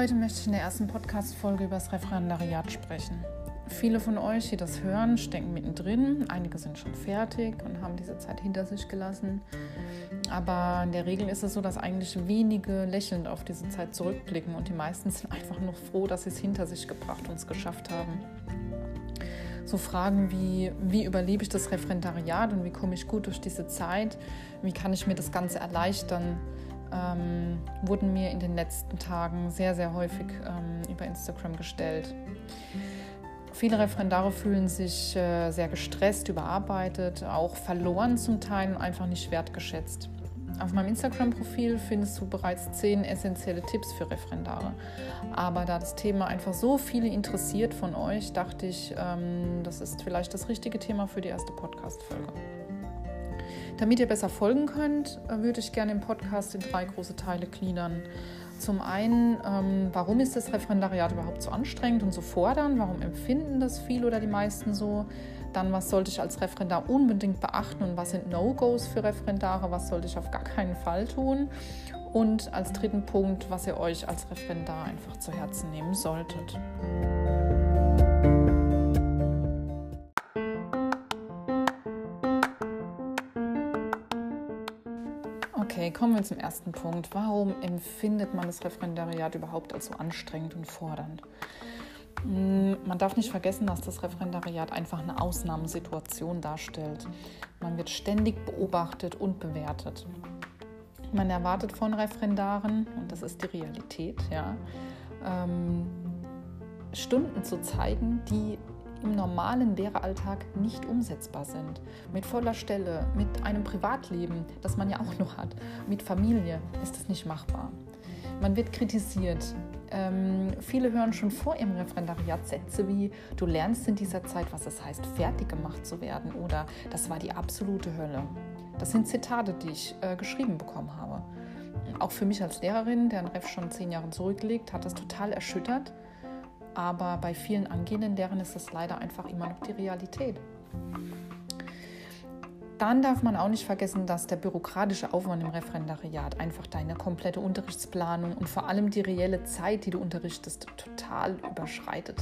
Heute möchte ich in der ersten Podcast-Folge über das Referendariat sprechen. Viele von euch, die das hören, stecken mittendrin. Einige sind schon fertig und haben diese Zeit hinter sich gelassen. Aber in der Regel ist es so, dass eigentlich wenige lächelnd auf diese Zeit zurückblicken und die meisten sind einfach nur froh, dass sie es hinter sich gebracht und es geschafft haben. So Fragen wie, wie überlebe ich das Referendariat und wie komme ich gut durch diese Zeit, wie kann ich mir das Ganze erleichtern, ähm, wurden mir in den letzten Tagen sehr, sehr häufig ähm, über Instagram gestellt. Viele Referendare fühlen sich äh, sehr gestresst, überarbeitet, auch verloren zum Teil und einfach nicht wertgeschätzt. Auf meinem Instagram-Profil findest du bereits zehn essentielle Tipps für Referendare. Aber da das Thema einfach so viele interessiert von euch, dachte ich, ähm, das ist vielleicht das richtige Thema für die erste Podcast-Folge. Damit ihr besser folgen könnt, äh, würde ich gerne den Podcast in drei große Teile gliedern. Zum einen, ähm, warum ist das Referendariat überhaupt so anstrengend und so fordernd? Warum empfinden das viele oder die meisten so? Dann, was sollte ich als Referendar unbedingt beachten und was sind No-Gos für Referendare? Was sollte ich auf gar keinen Fall tun? Und als dritten Punkt, was ihr euch als Referendar einfach zu Herzen nehmen solltet. Kommen wir zum ersten Punkt. Warum empfindet man das Referendariat überhaupt als so anstrengend und fordernd? Hm, man darf nicht vergessen, dass das Referendariat einfach eine Ausnahmesituation darstellt. Man wird ständig beobachtet und bewertet. Man erwartet von Referendaren, und das ist die Realität, ja, ähm, Stunden zu zeigen, die im normalen Lehreralltag nicht umsetzbar sind. Mit voller Stelle, mit einem Privatleben, das man ja auch noch hat, mit Familie ist das nicht machbar. Man wird kritisiert. Ähm, viele hören schon vor ihrem Referendariat Sätze wie, du lernst in dieser Zeit, was es heißt, fertig gemacht zu werden oder das war die absolute Hölle. Das sind Zitate, die ich äh, geschrieben bekommen habe. Auch für mich als Lehrerin, der ein Ref schon zehn Jahre zurücklegt, hat das total erschüttert aber bei vielen angehenden Lehrern ist das leider einfach immer noch die Realität. Dann darf man auch nicht vergessen, dass der bürokratische Aufwand im Referendariat einfach deine komplette Unterrichtsplanung und vor allem die reelle Zeit, die du unterrichtest, total überschreitet.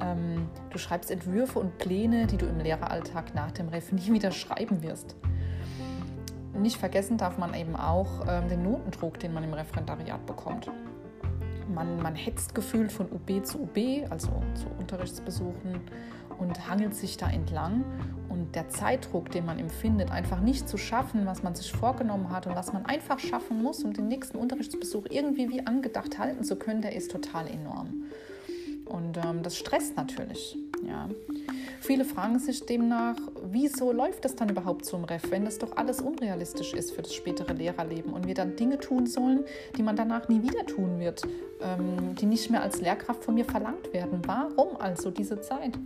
Ähm, du schreibst Entwürfe und Pläne, die du im Lehreralltag nach dem Ref nie wieder schreiben wirst. Nicht vergessen darf man eben auch ähm, den Notendruck, den man im Referendariat bekommt man, man hetzt gefühlt von UB zu UB, also zu Unterrichtsbesuchen und hangelt sich da entlang. Und der Zeitdruck, den man empfindet, einfach nicht zu schaffen, was man sich vorgenommen hat und was man einfach schaffen muss, um den nächsten Unterrichtsbesuch irgendwie wie angedacht halten zu können, der ist total enorm. Und ähm, das stresst natürlich. Ja. Viele fragen sich demnach, wieso läuft das dann überhaupt zum Ref, wenn das doch alles unrealistisch ist für das spätere Lehrerleben und wir dann Dinge tun sollen, die man danach nie wieder tun wird, ähm, die nicht mehr als Lehrkraft von mir verlangt werden. Warum also diese Zeit?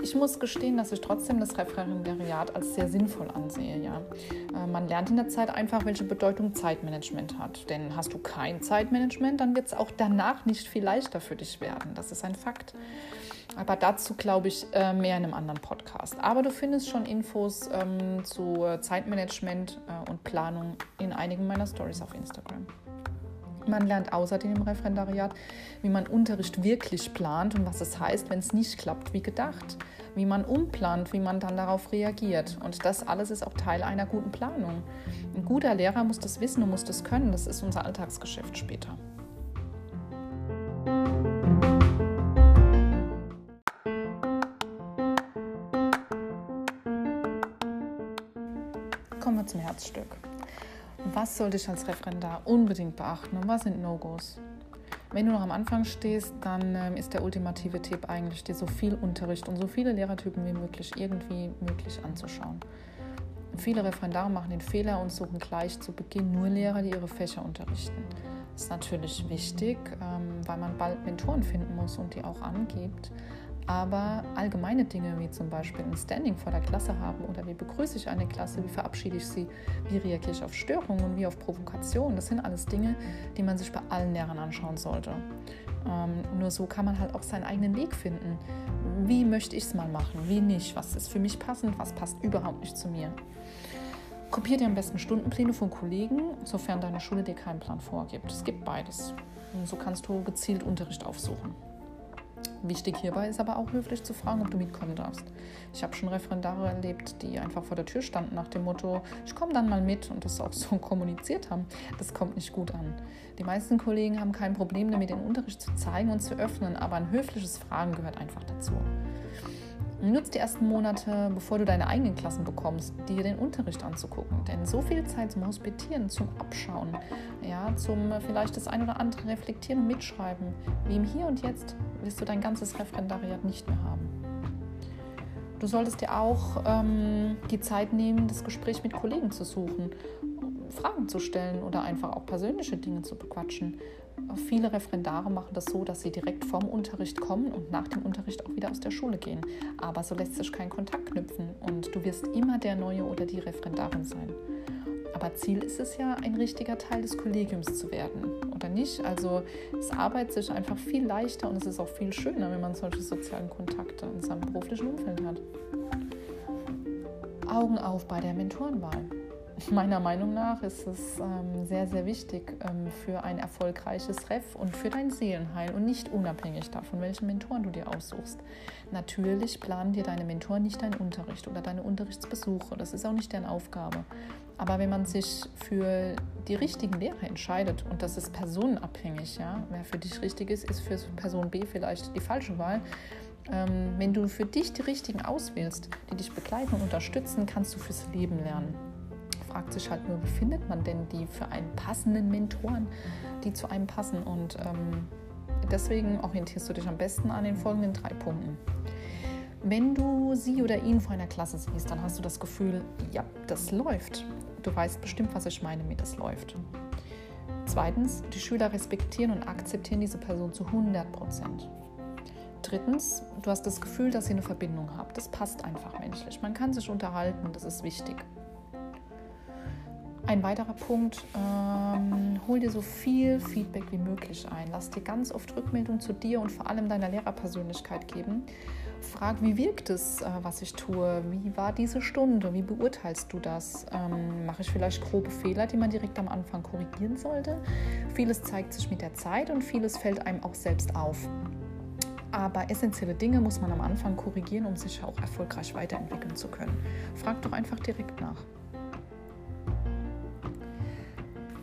Ich muss gestehen, dass ich trotzdem das Referendariat als sehr sinnvoll ansehe. Ja. Äh, man lernt in der Zeit einfach, welche Bedeutung Zeitmanagement hat. Denn hast du kein Zeitmanagement, dann wird es auch danach nicht viel leichter für dich werden. Das ist ein Fakt. Aber dazu glaube ich äh, mehr in einem anderen Podcast. Aber du findest schon Infos ähm, zu Zeitmanagement äh, und Planung in einigen meiner Stories auf Instagram. Man lernt außerdem im Referendariat, wie man Unterricht wirklich plant und was es heißt, wenn es nicht klappt wie gedacht. Wie man umplant, wie man dann darauf reagiert. Und das alles ist auch Teil einer guten Planung. Ein guter Lehrer muss das wissen und muss das können. Das ist unser Alltagsgeschäft später. Kommen wir zum Herzstück. Was sollte ich als Referendar unbedingt beachten und was sind No-Gos? Wenn du noch am Anfang stehst, dann ähm, ist der ultimative Tipp eigentlich, dir so viel Unterricht und so viele Lehrertypen wie möglich irgendwie möglich anzuschauen. Viele Referendare machen den Fehler und suchen gleich zu Beginn nur Lehrer, die ihre Fächer unterrichten. Das ist natürlich wichtig, ähm, weil man bald Mentoren finden muss und die auch angibt. Aber allgemeine Dinge wie zum Beispiel ein Standing vor der Klasse haben oder wie begrüße ich eine Klasse, wie verabschiede ich sie, wie reagiere ich auf Störungen und wie auf Provokationen, das sind alles Dinge, die man sich bei allen Lehrern anschauen sollte. Ähm, nur so kann man halt auch seinen eigenen Weg finden. Wie möchte ich es mal machen, wie nicht, was ist für mich passend, was passt überhaupt nicht zu mir. Kopier dir am besten Stundenpläne von Kollegen, sofern deine Schule dir keinen Plan vorgibt. Es gibt beides. Und so kannst du gezielt Unterricht aufsuchen. Wichtig hierbei ist aber auch höflich zu fragen, ob du mitkommen darfst. Ich habe schon Referendare erlebt, die einfach vor der Tür standen nach dem Motto, ich komme dann mal mit und das auch so kommuniziert haben. Das kommt nicht gut an. Die meisten Kollegen haben kein Problem damit, den Unterricht zu zeigen und zu öffnen, aber ein höfliches Fragen gehört einfach dazu. Nutz die ersten Monate, bevor du deine eigenen Klassen bekommst, dir den Unterricht anzugucken. Denn so viel Zeit zum Hospitieren, zum Abschauen, ja, zum vielleicht das ein oder andere reflektieren und mitschreiben, wie im Hier und Jetzt, wirst du dein ganzes Referendariat nicht mehr haben. Du solltest dir auch ähm, die Zeit nehmen, das Gespräch mit Kollegen zu suchen, Fragen zu stellen oder einfach auch persönliche Dinge zu bequatschen. Viele Referendare machen das so, dass sie direkt vorm Unterricht kommen und nach dem Unterricht auch wieder aus der Schule gehen. Aber so lässt sich kein Kontakt knüpfen und du wirst immer der Neue oder die Referendarin sein. Aber Ziel ist es ja, ein richtiger Teil des Kollegiums zu werden, oder nicht? Also es arbeitet sich einfach viel leichter und es ist auch viel schöner, wenn man solche sozialen Kontakte in seinem beruflichen Umfeld hat. Augen auf bei der Mentorenwahl. Meiner Meinung nach ist es ähm, sehr, sehr wichtig ähm, für ein erfolgreiches Ref und für dein Seelenheil und nicht unabhängig davon, welchen Mentoren du dir aussuchst. Natürlich planen dir deine Mentoren nicht deinen Unterricht oder deine Unterrichtsbesuche. Das ist auch nicht deren Aufgabe. Aber wenn man sich für die richtigen Lehrer entscheidet, und das ist personenabhängig, ja, wer für dich richtig ist, ist für Person B vielleicht die falsche Wahl. Ähm, wenn du für dich die richtigen auswählst, die dich begleiten und unterstützen, kannst du fürs Leben lernen fragt sich halt nur, wie findet man denn die für einen passenden Mentoren, die zu einem passen. Und ähm, deswegen orientierst du dich am besten an den folgenden drei Punkten. Wenn du sie oder ihn vor einer Klasse siehst, dann hast du das Gefühl, ja, das läuft. Du weißt bestimmt, was ich meine mit das läuft. Zweitens, die Schüler respektieren und akzeptieren diese Person zu 100 Prozent. Drittens, du hast das Gefühl, dass ihr eine Verbindung habt. Das passt einfach menschlich. Man kann sich unterhalten, das ist wichtig. Ein weiterer Punkt, ähm, hol dir so viel Feedback wie möglich ein. Lass dir ganz oft Rückmeldung zu dir und vor allem deiner Lehrerpersönlichkeit geben. Frag, wie wirkt es, äh, was ich tue? Wie war diese Stunde? Wie beurteilst du das? Ähm, mache ich vielleicht grobe Fehler, die man direkt am Anfang korrigieren sollte? Vieles zeigt sich mit der Zeit und vieles fällt einem auch selbst auf. Aber essentielle Dinge muss man am Anfang korrigieren, um sich auch erfolgreich weiterentwickeln zu können. Frag doch einfach direkt nach.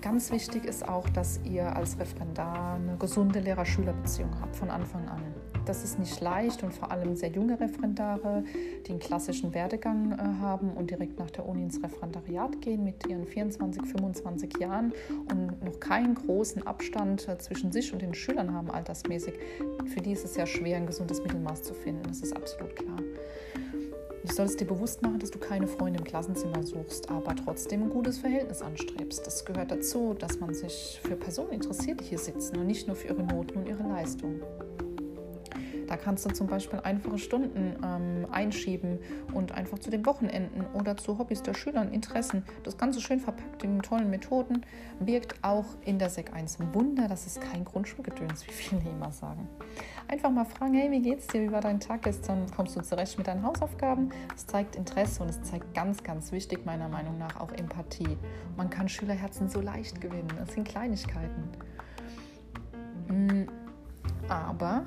Ganz wichtig ist auch, dass ihr als Referendar eine gesunde Lehrer-Schüler-Beziehung habt von Anfang an. Das ist nicht leicht und vor allem sehr junge Referendare, die einen klassischen Werdegang äh, haben und direkt nach der Uni ins Referendariat gehen mit ihren 24, 25 Jahren und noch keinen großen Abstand äh, zwischen sich und den Schülern haben altersmäßig. Für die ist es sehr schwer, ein gesundes Mittelmaß zu finden. Das ist absolut klar. Du solltest dir bewusst machen, dass du keine Freunde im Klassenzimmer suchst, aber trotzdem ein gutes Verhältnis anstrebst. Das gehört dazu, dass man sich für Personen interessiert, die hier sitzen und nicht nur für ihre Noten und ihre Leistung. Da kannst du zum Beispiel einfache Stunden ähm, einschieben und einfach zu den Wochenenden oder zu Hobbys der Schüler und Interessen. Das Ganze schön verpackt in tollen Methoden, wirkt auch in der Sek 1 ein Wunder. Das ist kein Grundschulgedöns, wie viele immer sagen. Einfach mal fragen, hey, wie geht's dir, wie war dein Tag gestern? Kommst du zurecht mit deinen Hausaufgaben? Es zeigt Interesse und es zeigt ganz, ganz wichtig meiner Meinung nach auch Empathie. Man kann Schülerherzen so leicht gewinnen. Das sind Kleinigkeiten. Mm, aber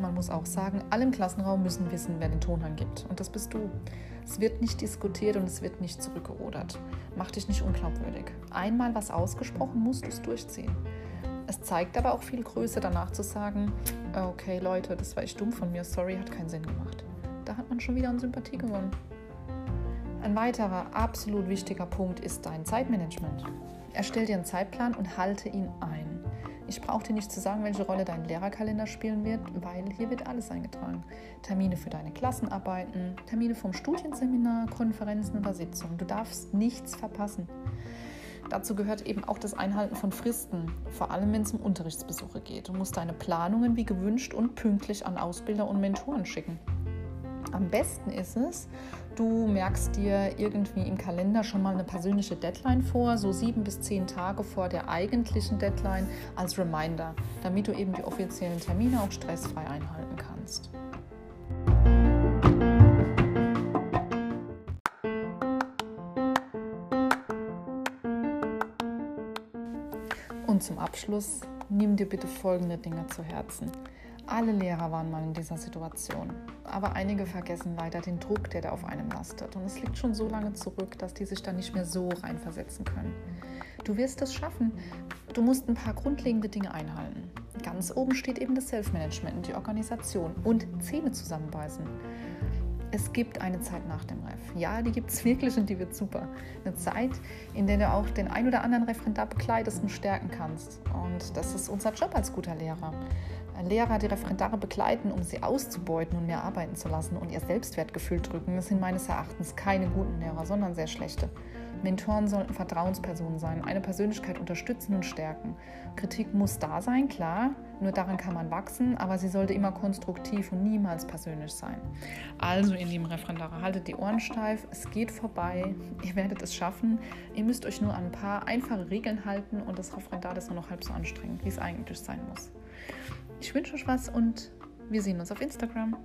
man muss auch sagen, alle im Klassenraum müssen wissen, wer den Ton angibt. Und das bist du. Es wird nicht diskutiert und es wird nicht zurückgerudert. Mach dich nicht unglaubwürdig. Einmal was ausgesprochen, musst du es durchziehen. Es zeigt aber auch viel Größe, danach zu sagen, okay Leute, das war echt dumm von mir, sorry, hat keinen Sinn gemacht. Da hat man schon wieder an Sympathie gewonnen. Ein weiterer absolut wichtiger Punkt ist dein Zeitmanagement. Erstell dir einen Zeitplan und halte ihn ein. Ich brauche dir nicht zu sagen, welche Rolle dein Lehrerkalender spielen wird, weil hier wird alles eingetragen. Termine für deine Klassenarbeiten, Termine vom Studienseminar, Konferenzen oder Sitzungen. Du darfst nichts verpassen. Dazu gehört eben auch das Einhalten von Fristen, vor allem wenn es um Unterrichtsbesuche geht. Du musst deine Planungen wie gewünscht und pünktlich an Ausbilder und Mentoren schicken. Am besten ist es, du merkst dir irgendwie im Kalender schon mal eine persönliche Deadline vor, so sieben bis zehn Tage vor der eigentlichen Deadline als Reminder, damit du eben die offiziellen Termine auch stressfrei einhalten kannst. Und zum Abschluss nimm dir bitte folgende Dinge zu Herzen. Alle Lehrer waren mal in dieser Situation, aber einige vergessen leider den Druck, der da auf einem lastet. Und es liegt schon so lange zurück, dass die sich da nicht mehr so reinversetzen können. Du wirst es schaffen. Du musst ein paar grundlegende Dinge einhalten. Ganz oben steht eben das Self-Management und die Organisation und Zähne zusammenbeißen. Es gibt eine Zeit nach dem Ref. Ja, die gibt es wirklich und die wird super. Eine Zeit, in der du auch den ein oder anderen Referendar bekleidest und stärken kannst. Und das ist unser Job als guter Lehrer. Lehrer die Referendare begleiten, um sie auszubeuten und mehr arbeiten zu lassen und ihr Selbstwertgefühl drücken, das sind meines Erachtens keine guten Lehrer, sondern sehr schlechte. Mentoren sollten Vertrauenspersonen sein, eine Persönlichkeit unterstützen und stärken. Kritik muss da sein, klar, nur daran kann man wachsen, aber sie sollte immer konstruktiv und niemals persönlich sein. Also, ihr lieben Referendare, haltet die Ohren steif, es geht vorbei, ihr werdet es schaffen. Ihr müsst euch nur an ein paar einfache Regeln halten und das Referendar ist nur noch halb so anstrengend, wie es eigentlich sein muss. Ich wünsche euch was und wir sehen uns auf Instagram.